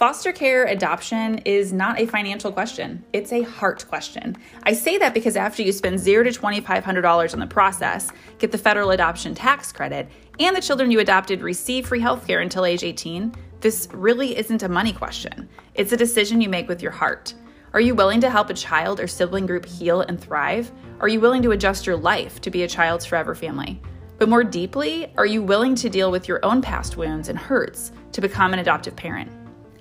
Foster care adoption is not a financial question, it's a heart question. I say that because after you spend zero to $2,500 on the process, get the federal adoption tax credit, and the children you adopted receive free health care until age 18, this really isn't a money question. It's a decision you make with your heart. Are you willing to help a child or sibling group heal and thrive? Are you willing to adjust your life to be a child's forever family? But more deeply, are you willing to deal with your own past wounds and hurts to become an adoptive parent?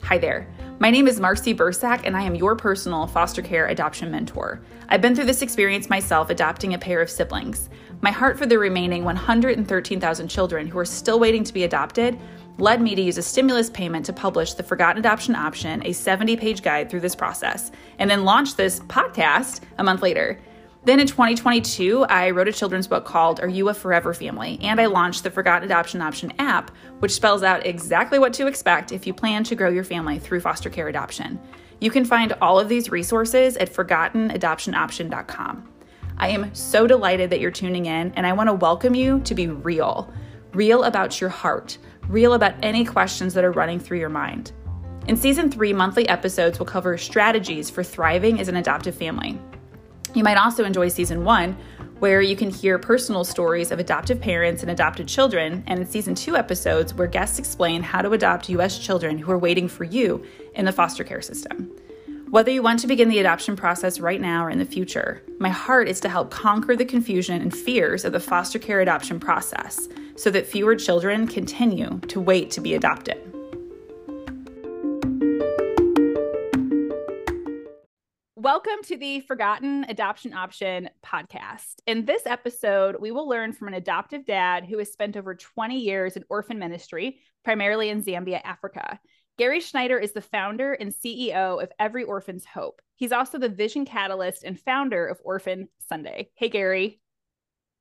Hi there. My name is Marcy Bursac, and I am your personal foster care adoption mentor. I've been through this experience myself adopting a pair of siblings. My heart for the remaining 113,000 children who are still waiting to be adopted led me to use a stimulus payment to publish the Forgotten Adoption Option, a 70 page guide through this process, and then launch this podcast a month later. Then in 2022, I wrote a children's book called Are You a Forever Family? And I launched the Forgotten Adoption Option app, which spells out exactly what to expect if you plan to grow your family through foster care adoption. You can find all of these resources at forgottenadoptionoption.com. I am so delighted that you're tuning in, and I want to welcome you to be real real about your heart, real about any questions that are running through your mind. In season three, monthly episodes will cover strategies for thriving as an adoptive family. You might also enjoy season one, where you can hear personal stories of adoptive parents and adopted children, and in season two episodes, where guests explain how to adopt U.S. children who are waiting for you in the foster care system. Whether you want to begin the adoption process right now or in the future, my heart is to help conquer the confusion and fears of the foster care adoption process so that fewer children continue to wait to be adopted. Welcome to the Forgotten Adoption Option podcast. In this episode, we will learn from an adoptive dad who has spent over 20 years in orphan ministry, primarily in Zambia, Africa. Gary Schneider is the founder and CEO of Every Orphan's Hope. He's also the vision catalyst and founder of Orphan Sunday. Hey, Gary.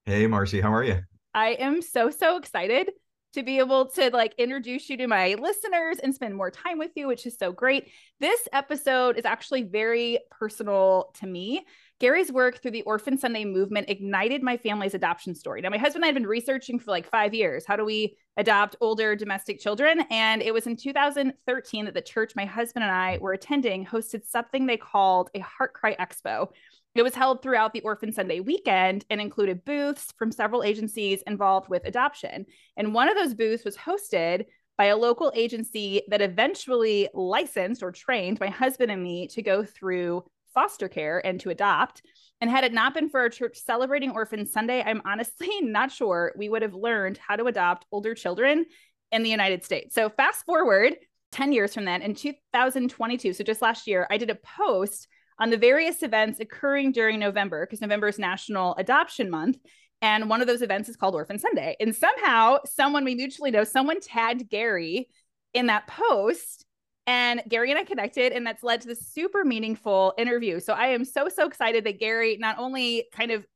Hey, Marcy. How are you? I am so, so excited to be able to like introduce you to my listeners and spend more time with you, which is so great. This episode is actually very personal to me. Gary's work through the Orphan Sunday movement ignited my family's adoption story. Now, my husband and I have been researching for like five years. How do we adopt older domestic children? And it was in 2013 that the church my husband and I were attending hosted something they called a Heart Cry Expo. It was held throughout the Orphan Sunday weekend and included booths from several agencies involved with adoption. And one of those booths was hosted by a local agency that eventually licensed or trained my husband and me to go through foster care and to adopt. And had it not been for our church celebrating Orphan Sunday, I'm honestly not sure we would have learned how to adopt older children in the United States. So, fast forward 10 years from then, in 2022, so just last year, I did a post on the various events occurring during November, because November is National Adoption Month. And one of those events is called Orphan Sunday. And somehow, someone we mutually know, someone tagged Gary in that post. And Gary and I connected, and that's led to this super meaningful interview. So I am so, so excited that Gary not only kind of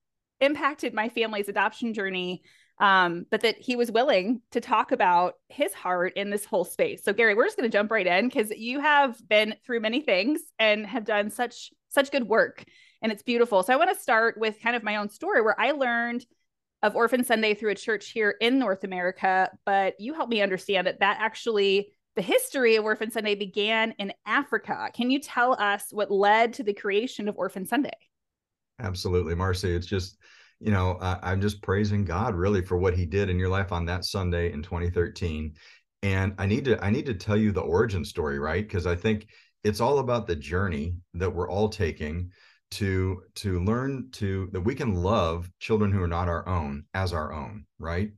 impacted my family's adoption journey, um, but that he was willing to talk about his heart in this whole space. So, Gary, we're just going to jump right in because you have been through many things and have done such such good work, and it's beautiful. So, I want to start with kind of my own story where I learned of Orphan Sunday through a church here in North America, but you helped me understand that that actually the history of Orphan Sunday began in Africa. Can you tell us what led to the creation of Orphan Sunday? Absolutely, Marcy. It's just you know, I'm just praising God really for what He did in your life on that Sunday in 2013. And I need to I need to tell you the origin story, right? Because I think it's all about the journey that we're all taking to to learn to that we can love children who are not our own as our own, right?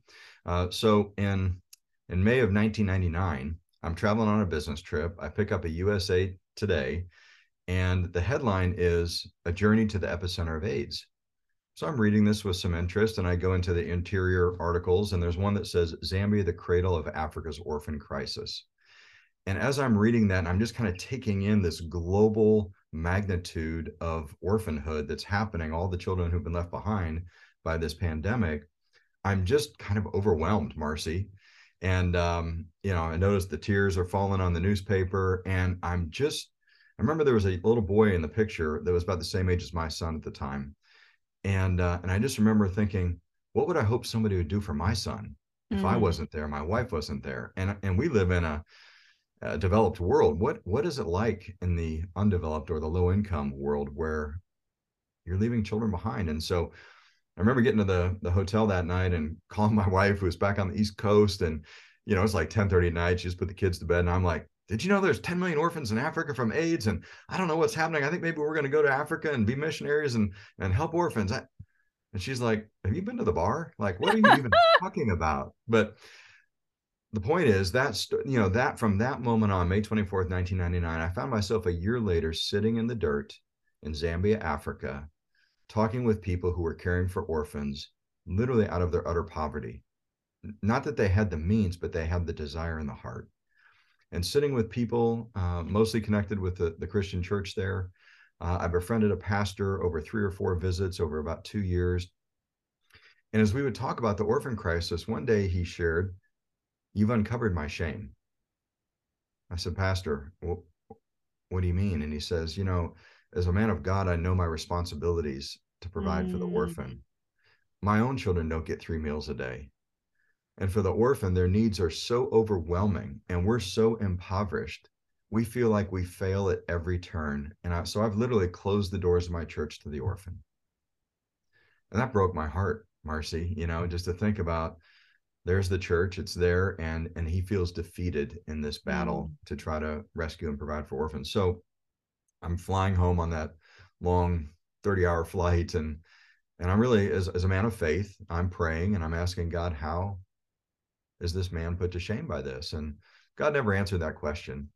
Uh, so in in May of 1999, I'm traveling on a business trip. I pick up a USA Today, and the headline is "A Journey to the Epicenter of AIDS." So I'm reading this with some interest and I go into the interior articles and there's one that says Zambia, the cradle of Africa's orphan crisis. And as I'm reading that, I'm just kind of taking in this global magnitude of orphanhood that's happening, all the children who've been left behind by this pandemic. I'm just kind of overwhelmed, Marcy. And, um, you know, I noticed the tears are falling on the newspaper. And I'm just, I remember there was a little boy in the picture that was about the same age as my son at the time and uh, and I just remember thinking, what would I hope somebody would do for my son if mm. I wasn't there, my wife wasn't there, and and we live in a, a developed world. What what is it like in the undeveloped or the low income world where you're leaving children behind? And so I remember getting to the the hotel that night and calling my wife who was back on the East Coast, and you know it's like 10:30 at night. She just put the kids to bed, and I'm like, "Did you know there's 10 million orphans in Africa from AIDS? And I don't know what's happening. I think maybe we're going to go to Africa and be missionaries and and help orphans." I, and she's like, "Have you been to the bar? Like, what are you even talking about?" But the point is that's you know that from that moment on, May 24th, 1999, I found myself a year later sitting in the dirt in Zambia, Africa, talking with people who were caring for orphans literally out of their utter poverty. Not that they had the means, but they had the desire in the heart. And sitting with people, uh, mostly connected with the, the Christian church there. Uh, I befriended a pastor over three or four visits over about two years. And as we would talk about the orphan crisis, one day he shared, You've uncovered my shame. I said, Pastor, well, what do you mean? And he says, You know, as a man of God, I know my responsibilities to provide mm. for the mm. orphan. My own children don't get three meals a day. And for the orphan, their needs are so overwhelming and we're so impoverished. We feel like we fail at every turn. And I, so I've literally closed the doors of my church to the orphan. And that broke my heart, Marcy, you know, just to think about there's the church, it's there, and and he feels defeated in this battle mm. to try to rescue and provide for orphans. So I'm flying home on that long 30 hour flight and and I'm really as, as a man of faith, I'm praying and I'm asking God, how is this man put to shame by this? And God never answered that question.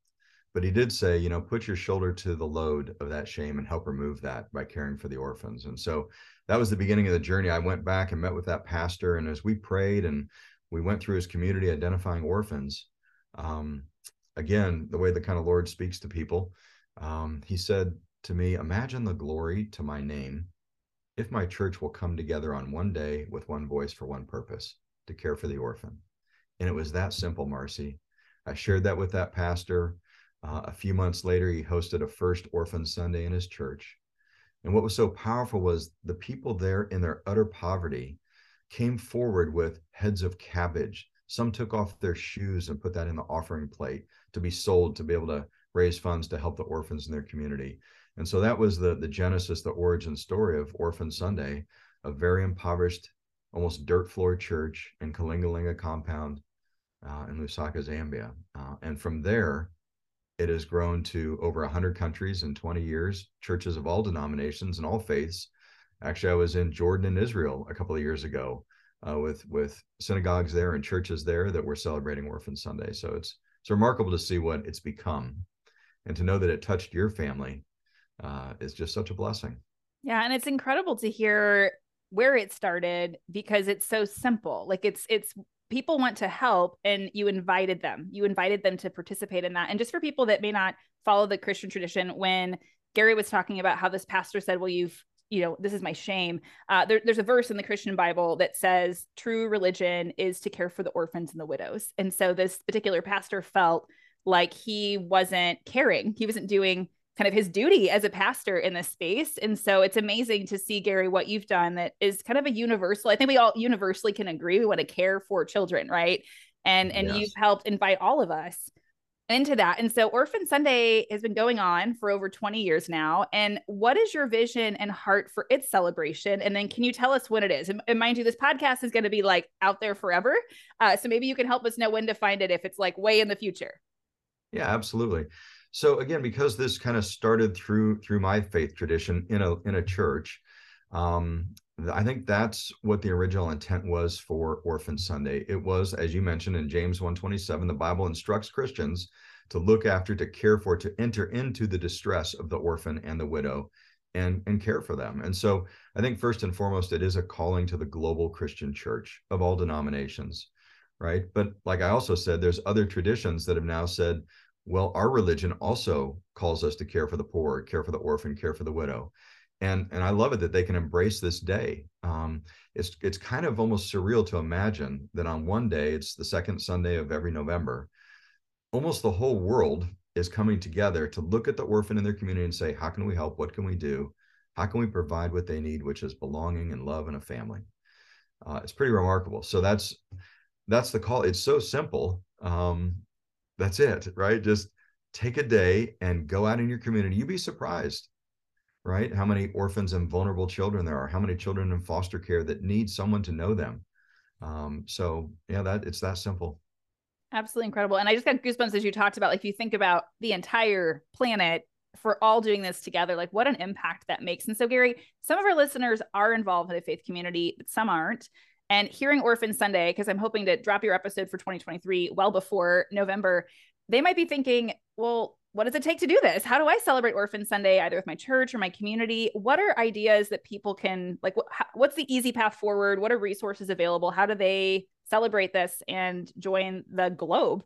But he did say, you know, put your shoulder to the load of that shame and help remove that by caring for the orphans. And so that was the beginning of the journey. I went back and met with that pastor. And as we prayed and we went through his community identifying orphans, um, again, the way the kind of Lord speaks to people, um, he said to me, Imagine the glory to my name if my church will come together on one day with one voice for one purpose to care for the orphan. And it was that simple, Marcy. I shared that with that pastor. Uh, a few months later, he hosted a first Orphan Sunday in his church. And what was so powerful was the people there in their utter poverty came forward with heads of cabbage. Some took off their shoes and put that in the offering plate to be sold to be able to raise funds to help the orphans in their community. And so that was the the genesis, the origin story of Orphan Sunday, a very impoverished, almost dirt floor church in Kalingalinga compound uh, in Lusaka, Zambia. Uh, and from there, it has grown to over 100 countries in 20 years, churches of all denominations and all faiths. Actually, I was in Jordan and Israel a couple of years ago uh, with with synagogues there and churches there that were celebrating Orphan Sunday. So it's it's remarkable to see what it's become and to know that it touched your family uh, is just such a blessing. Yeah, and it's incredible to hear where it started because it's so simple. Like it's it's people want to help and you invited them. You invited them to participate in that. And just for people that may not follow the Christian tradition, when Gary was talking about how this pastor said, "Well, you've you know, this is my shame. Uh, there, there's a verse in the Christian Bible that says true religion is to care for the orphans and the widows. And so this particular pastor felt like he wasn't caring. He wasn't doing kind of his duty as a pastor in this space. And so it's amazing to see, Gary, what you've done that is kind of a universal. I think we all universally can agree we want to care for children, right? And and yes. you've helped invite all of us into that. And so Orphan Sunday has been going on for over 20 years now. And what is your vision and heart for its celebration? And then can you tell us when it is? And, and mind you, this podcast is going to be like out there forever. Uh, so maybe you can help us know when to find it if it's like way in the future. Yeah, absolutely. So again, because this kind of started through through my faith tradition in a in a church, um, I think that's what the original intent was for Orphan Sunday. It was, as you mentioned in James 127, the Bible instructs Christians to look after, to care for, to enter into the distress of the orphan and the widow and, and care for them. And so I think first and foremost, it is a calling to the global Christian church of all denominations right? But like I also said, there's other traditions that have now said, well, our religion also calls us to care for the poor, care for the orphan, care for the widow. And, and I love it that they can embrace this day. Um, it's it's kind of almost surreal to imagine that on one day, it's the second Sunday of every November, almost the whole world is coming together to look at the orphan in their community and say, how can we help? What can we do? How can we provide what they need, which is belonging and love and a family? uh, it's pretty remarkable. So that's that's the call. It's so simple. Um, that's it, right? Just take a day and go out in your community. You'd be surprised, right? How many orphans and vulnerable children there are, how many children in foster care that need someone to know them. Um, so yeah, that it's that simple. Absolutely incredible. And I just got goosebumps as you talked about, like, if you think about the entire planet for all doing this together, like, what an impact that makes. And so, Gary, some of our listeners are involved in a faith community, but some aren't. And hearing Orphan Sunday, because I'm hoping to drop your episode for 2023 well before November, they might be thinking, well, what does it take to do this? How do I celebrate Orphan Sunday, either with my church or my community? What are ideas that people can like? What, what's the easy path forward? What are resources available? How do they celebrate this and join the globe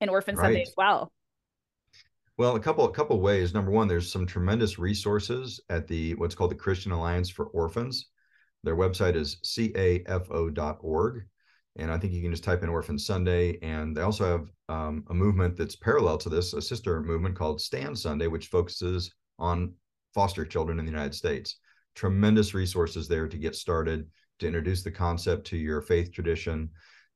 in Orphan right. Sunday as well? Well, a couple a couple ways. Number one, there's some tremendous resources at the what's called the Christian Alliance for Orphans. Their website is cafo.org. And I think you can just type in Orphan Sunday. And they also have um, a movement that's parallel to this, a sister movement called Stand Sunday, which focuses on foster children in the United States. Tremendous resources there to get started, to introduce the concept to your faith tradition.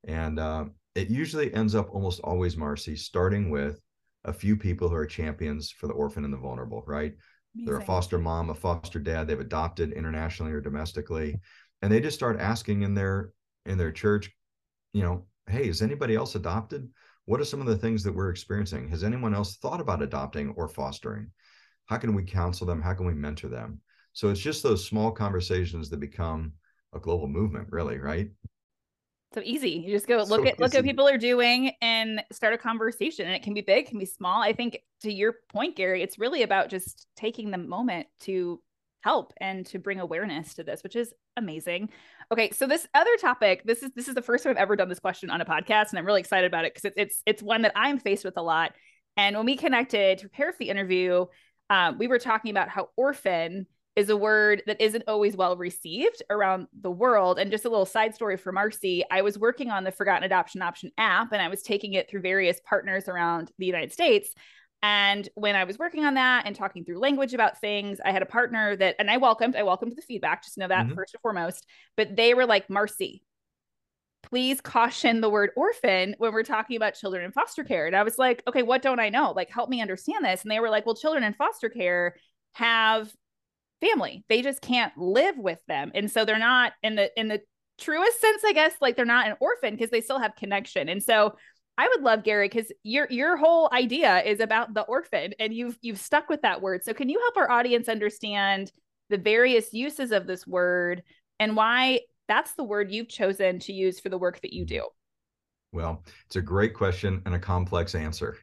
And uh, it usually ends up almost always, Marcy, starting with a few people who are champions for the orphan and the vulnerable, right? Amazing. They're a foster mom, a foster dad, they've adopted internationally or domestically. And they just start asking in their in their church, you know, hey, is anybody else adopted? What are some of the things that we're experiencing? Has anyone else thought about adopting or fostering? How can we counsel them? How can we mentor them? So it's just those small conversations that become a global movement, really, right? So easy. You just go look so at look at what people are doing and start a conversation. And it can be big, can be small. I think to your point, Gary, it's really about just taking the moment to help and to bring awareness to this, which is amazing. Okay, so this other topic, this is this is the first time I've ever done this question on a podcast, and I'm really excited about it because it's it's it's one that I'm faced with a lot. And when we connected to prepare for the interview, um, we were talking about how orphan is a word that isn't always well received around the world. And just a little side story for Marcy, I was working on the Forgotten Adoption Option app and I was taking it through various partners around the United States. And when I was working on that and talking through language about things, I had a partner that, and I welcomed, I welcomed the feedback, just know that mm-hmm. first and foremost. But they were like, Marcy, please caution the word orphan when we're talking about children in foster care. And I was like, okay, what don't I know? Like, help me understand this. And they were like, well, children in foster care have family. They just can't live with them. And so they're not in the in the truest sense, I guess, like they're not an orphan because they still have connection. And so I would love Gary because your your whole idea is about the orphan and you've you've stuck with that word. So can you help our audience understand the various uses of this word and why that's the word you've chosen to use for the work that you do? Well, it's a great question and a complex answer.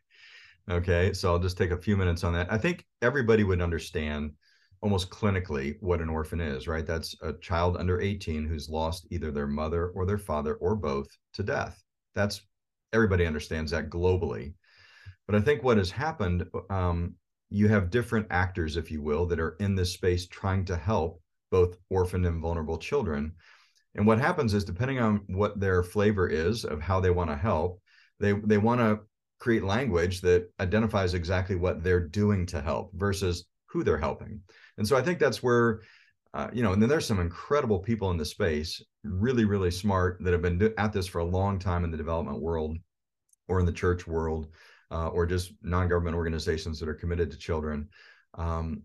Okay, so I'll just take a few minutes on that. I think everybody would understand almost clinically what an orphan is, right? That's a child under 18 who's lost either their mother or their father or both to death. That's everybody understands that globally. But I think what has happened, um, you have different actors, if you will, that are in this space trying to help both orphaned and vulnerable children. And what happens is, depending on what their flavor is of how they want to help, they they want to create language that identifies exactly what they're doing to help versus who they're helping. And so I think that's where, uh, you know, and then there's some incredible people in the space, really, really smart that have been at this for a long time in the development world or in the church world uh, or just non-government organizations that are committed to children. Um,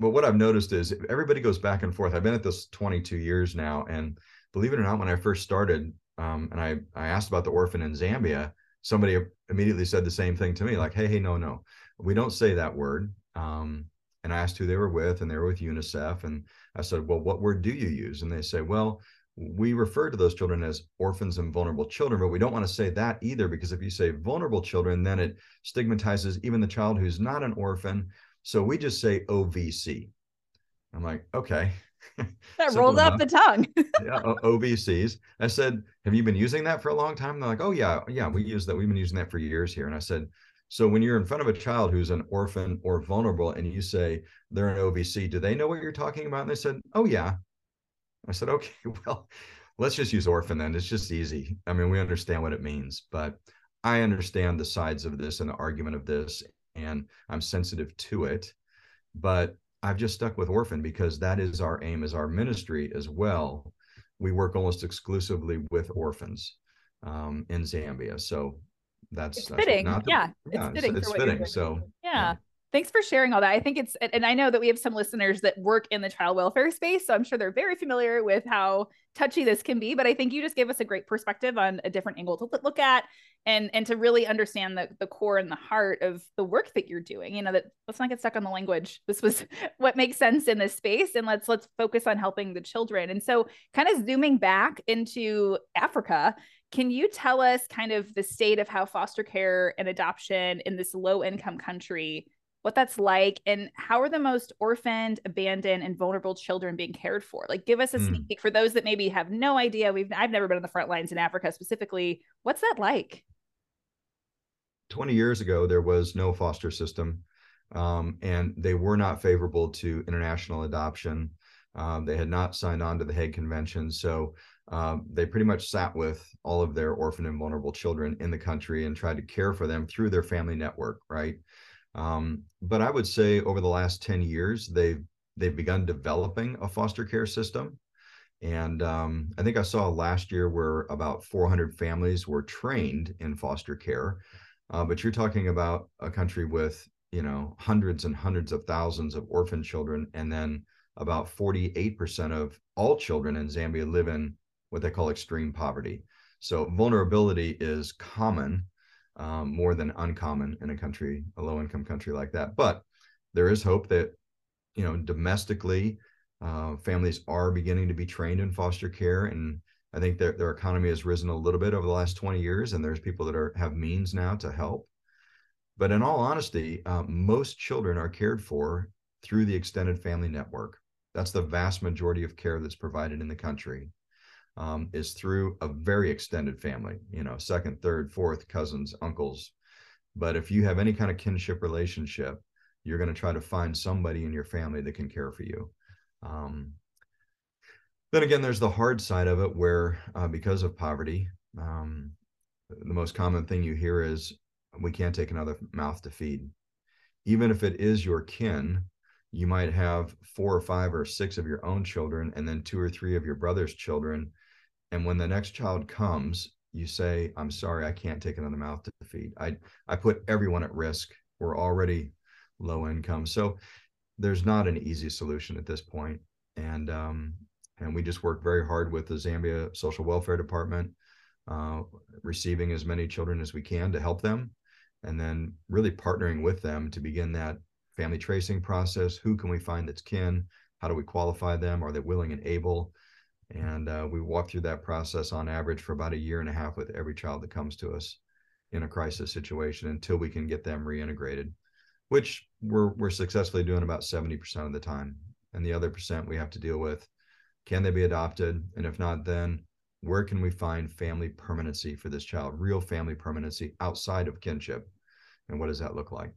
but what I've noticed is everybody goes back and forth. I've been at this 22 years now, and believe it or not, when I first started, um, and I I asked about the orphan in Zambia, somebody immediately said the same thing to me, like, "Hey, hey, no, no, we don't say that word." Um, and I asked who they were with, and they were with UNICEF. And I said, Well, what word do you use? And they say, Well, we refer to those children as orphans and vulnerable children, but we don't want to say that either because if you say vulnerable children, then it stigmatizes even the child who's not an orphan. So we just say OVC. I'm like, okay. That rolled off the tongue. yeah, OVCs. I said, have you been using that for a long time? And they're like, oh yeah, yeah, we use that. We've been using that for years here. And I said, so when you're in front of a child who's an orphan or vulnerable and you say they're an OVC, do they know what you're talking about? And they said, oh, yeah. I said, okay, well, let's just use orphan then. It's just easy. I mean, we understand what it means, but I understand the sides of this and the argument of this, and I'm sensitive to it. But I've just stuck with orphan because that is our aim as our ministry as well. we work almost exclusively with orphans um, in Zambia. So that's, it's that's fitting. The, yeah, it's fitting. It's, it's fitting. So yeah. yeah. Thanks for sharing all that. I think it's, and I know that we have some listeners that work in the child welfare space. So I'm sure they're very familiar with how touchy this can be. But I think you just gave us a great perspective on a different angle to look at and and to really understand the, the core and the heart of the work that you're doing. You know, that let's not get stuck on the language. This was what makes sense in this space. And let's let's focus on helping the children. And so kind of zooming back into Africa, can you tell us kind of the state of how foster care and adoption in this low income country what that's like and how are the most orphaned abandoned and vulnerable children being cared for? Like give us a sneak mm. peek for those that maybe have no idea. We've i've never been on the front lines in africa specifically. What's that like? 20 years ago there was no foster system um, and they were not favorable to international adoption. Um, they had not signed on to the hague convention so um, they pretty much sat with all of their orphan and vulnerable children in the country and tried to care for them through their family network right um, but I would say over the last 10 years, they've they've begun developing a foster care system. And um, I think I saw last year where about 400 families were trained in foster care. Uh, but you're talking about a country with, you know, hundreds and hundreds of thousands of orphan children. And then about 48% of all children in Zambia live in what they call extreme poverty. So vulnerability is common um, more than uncommon in a country, a low income country like that. But there is hope that, you know, domestically, uh, families are beginning to be trained in foster care. And I think their, their economy has risen a little bit over the last 20 years, and there's people that are have means now to help. But in all honesty, uh, most children are cared for through the extended family network. That's the vast majority of care that's provided in the country um, is through a very extended family, you know, second, third, fourth, cousins, uncles. But if you have any kind of kinship relationship, you're going to try to find somebody in your family that can care for you. Um, then again, there's the hard side of it where, uh, because of poverty, um, the most common thing you hear is we can't take another mouth to feed. Even if it is your kin, you might have four or five or six of your own children and then two or three of your brother's children and when the next child comes you say i'm sorry i can't take another mouth to feed. I i put everyone at risk. We're already low income. So there's not an easy solution at this point. And um and we just work very hard with the zambia social welfare department uh, receiving as many children as we can to help them and then really partnering with them to begin that family tracing process. Who can we find that's kin? How do we qualify them? Are they willing and able and uh, we walk through that process on average for about a year and a half with every child that comes to us in a crisis situation until we can get them reintegrated, which we're, we're successfully doing about 70% of the time. And the other percent we have to deal with can they be adopted? And if not, then where can we find family permanency for this child, real family permanency outside of kinship? And what does that look like?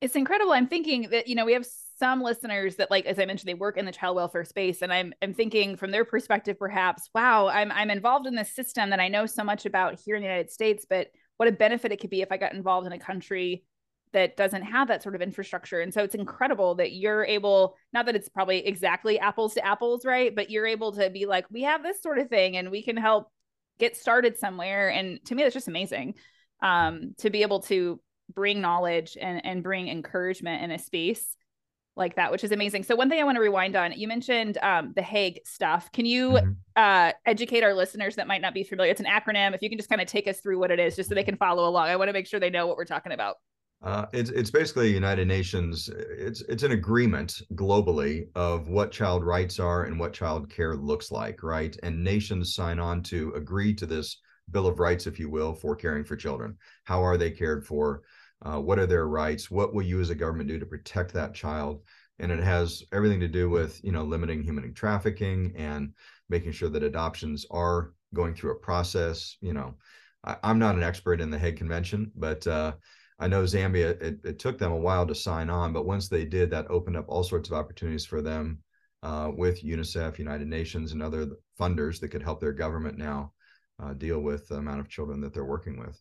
It's incredible. I'm thinking that, you know, we have some listeners that like as I mentioned, they work in the child welfare space. And I'm I'm thinking from their perspective, perhaps, wow, I'm I'm involved in this system that I know so much about here in the United States, but what a benefit it could be if I got involved in a country that doesn't have that sort of infrastructure. And so it's incredible that you're able, not that it's probably exactly apples to apples, right? But you're able to be like, we have this sort of thing and we can help get started somewhere. And to me, that's just amazing um, to be able to bring knowledge and, and bring encouragement in a space like that, which is amazing. So one thing I want to rewind on, you mentioned um, the Hague stuff. Can you mm-hmm. uh, educate our listeners that might not be familiar? It's an acronym. If you can just kind of take us through what it is, just so they can follow along. I want to make sure they know what we're talking about. Uh, it's it's basically United Nations. It's it's an agreement globally of what child rights are and what child care looks like, right? And nations sign on to agree to this Bill of Rights, if you will, for caring for children. How are they cared for? Uh, what are their rights? What will you as a government do to protect that child? And it has everything to do with, you know, limiting human trafficking and making sure that adoptions are going through a process. You know, I, am not an expert in the Hague Convention, but uh, I know Zambia, it, it, took them a while to sign on, but once they did, that opened up all sorts of opportunities for them uh, with UNICEF, United Nations, and other funders that could help their government now uh, deal with the amount of children that they're working with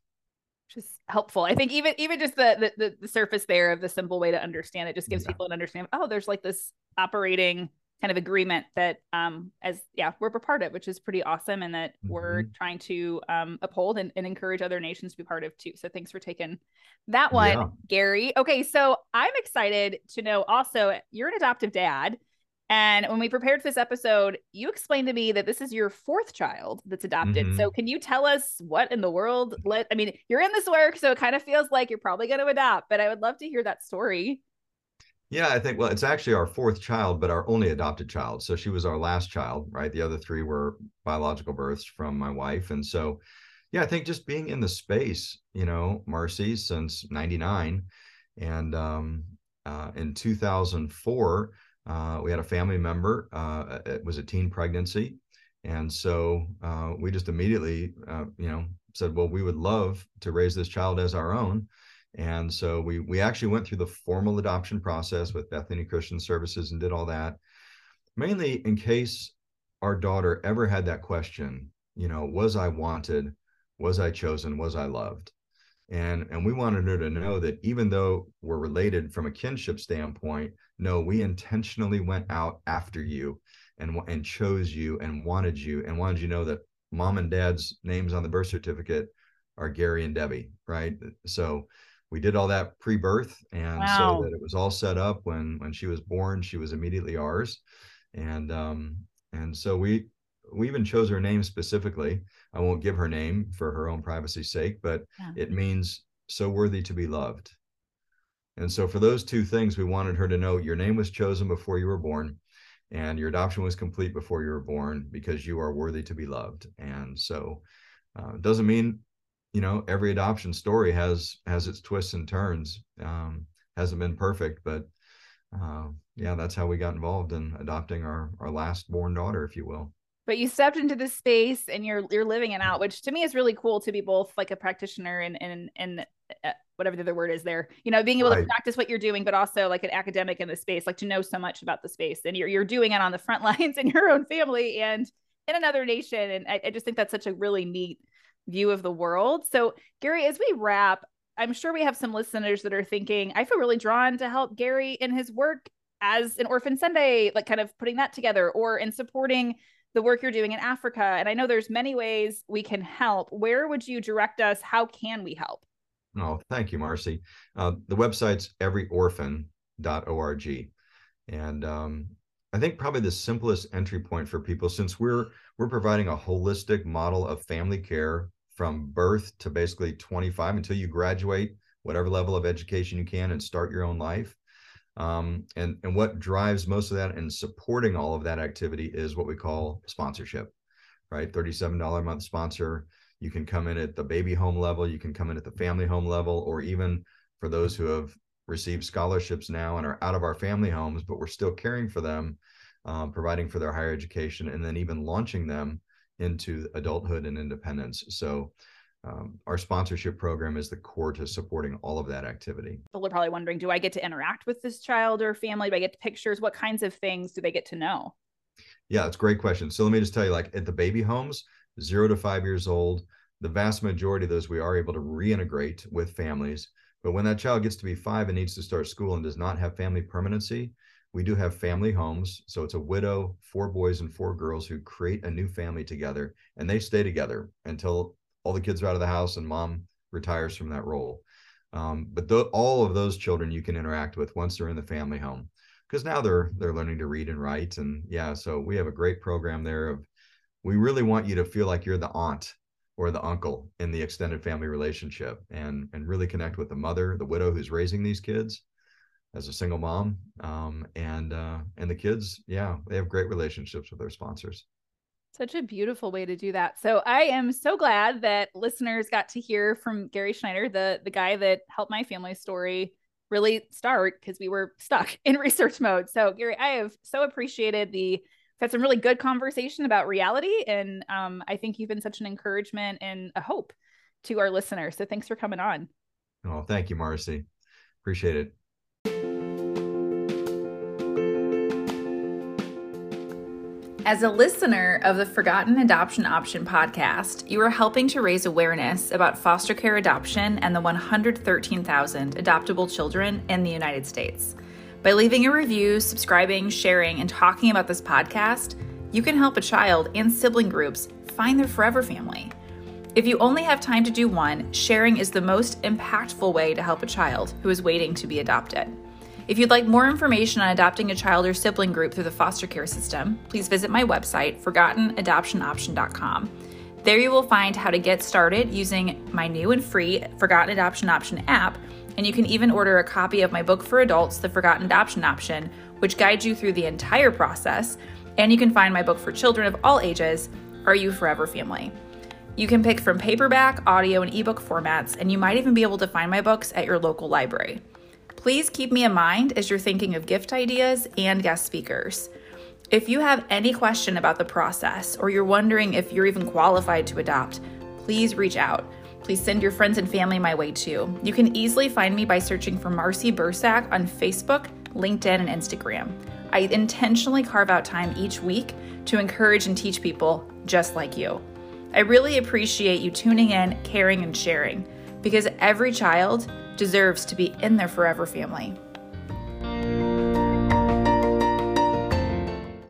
just helpful. I think even even just the, the the surface there of the simple way to understand it just gives yeah. people an understanding. Oh, there's like this operating kind of agreement that um as yeah we're a part of which is pretty awesome and that mm-hmm. we're trying to um uphold and, and, encourage other nations to be part of too so thanks for taking that one yeah. gary okay so i'm excited to know also you're an adoptive dad and when we prepared for this episode, you explained to me that this is your fourth child that's adopted. Mm-hmm. So can you tell us what in the world let I mean, you're in this work, so it kind of feels like you're probably going to adopt, but I would love to hear that story. Yeah, I think well, it's actually our fourth child, but our only adopted child. So she was our last child, right? The other three were biological births from my wife. And so yeah, I think just being in the space, you know, Marcy since 99 and um uh, in 2004 uh, we had a family member. Uh, it was a teen pregnancy, and so uh, we just immediately, uh, you know, said, "Well, we would love to raise this child as our own." And so we we actually went through the formal adoption process with Bethany Christian Services and did all that, mainly in case our daughter ever had that question. You know, was I wanted? Was I chosen? Was I loved? And and we wanted her to know that even though we're related from a kinship standpoint no we intentionally went out after you and and chose you and wanted you and wanted you to know that mom and dad's names on the birth certificate are gary and debbie right so we did all that pre-birth and wow. so that it was all set up when when she was born she was immediately ours and um and so we we even chose her name specifically. I won't give her name for her own privacy's sake, but yeah. it means so worthy to be loved. And so, for those two things, we wanted her to know your name was chosen before you were born, and your adoption was complete before you were born because you are worthy to be loved. And so, uh, doesn't mean you know every adoption story has has its twists and turns. Um, hasn't been perfect, but uh, yeah, that's how we got involved in adopting our our last born daughter, if you will but you stepped into this space and you're you're living it out which to me is really cool to be both like a practitioner and and and uh, whatever the other word is there you know being able right. to practice what you're doing but also like an academic in the space like to know so much about the space. And you're, you're doing it on the front lines in your own family and in another nation. And I, I just think that's such a really neat view of the world. So gary as we wrap i'm sure we have some listeners that are thinking i feel really drawn to help gary in his work as an orphan sunday like kind of putting that together or in supporting the work you're doing in Africa. And I know there's many ways we can help. Where would you direct us? How can we help? Oh, thank you, Marcy. Uh, the website's everyorphan.org. And um, I think probably the simplest entry point for people, since we're we're providing a holistic model of family care from birth to basically 25 until you graduate, whatever level of education you can, and start your own life. Um, and, and what drives most of that and supporting all of that activity is what we call sponsorship, right? $37 a month sponsor. You can come in at the baby home level, you can come in at the family home level, or even for those who have received scholarships now and are out of our family homes, but we're still caring for them, um, providing for their higher education, and then even launching them into adulthood and independence. So um, our sponsorship program is the core to supporting all of that activity. People are probably wondering do I get to interact with this child or family? Do I get pictures? What kinds of things do they get to know? Yeah, it's a great question. So let me just tell you like at the baby homes, zero to five years old, the vast majority of those we are able to reintegrate with families. But when that child gets to be five and needs to start school and does not have family permanency, we do have family homes. So it's a widow, four boys and four girls who create a new family together and they stay together until all the kids are out of the house and mom retires from that role. Um, but all of those children you can interact with once they're in the family home because now they're they're learning to read and write. And yeah so we have a great program there of we really want you to feel like you're the aunt or the uncle in the extended family relationship and and really connect with the mother the widow who's raising these kids as a single mom. Um, and uh, and the kids yeah they have great relationships with their sponsors such a beautiful way to do that. So I am so glad that listeners got to hear from Gary Schneider, the the guy that helped my family story really start because we were stuck in research mode. So Gary, I have so appreciated the had some really good conversation about reality, and um, I think you've been such an encouragement and a hope to our listeners. So thanks for coming on. Oh, thank you, Marcy. Appreciate it. As a listener of the Forgotten Adoption Option podcast, you are helping to raise awareness about foster care adoption and the 113,000 adoptable children in the United States. By leaving a review, subscribing, sharing, and talking about this podcast, you can help a child and sibling groups find their forever family. If you only have time to do one, sharing is the most impactful way to help a child who is waiting to be adopted. If you'd like more information on adopting a child or sibling group through the foster care system, please visit my website, forgottenadoptionoption.com. There you will find how to get started using my new and free Forgotten Adoption Option app, and you can even order a copy of my book for adults, The Forgotten Adoption Option, which guides you through the entire process. And you can find my book for children of all ages, Are You Forever Family? You can pick from paperback, audio, and ebook formats, and you might even be able to find my books at your local library. Please keep me in mind as you're thinking of gift ideas and guest speakers. If you have any question about the process or you're wondering if you're even qualified to adopt, please reach out. Please send your friends and family my way too. You can easily find me by searching for Marcy Bursac on Facebook, LinkedIn, and Instagram. I intentionally carve out time each week to encourage and teach people just like you. I really appreciate you tuning in, caring, and sharing because every child deserves to be in their forever family.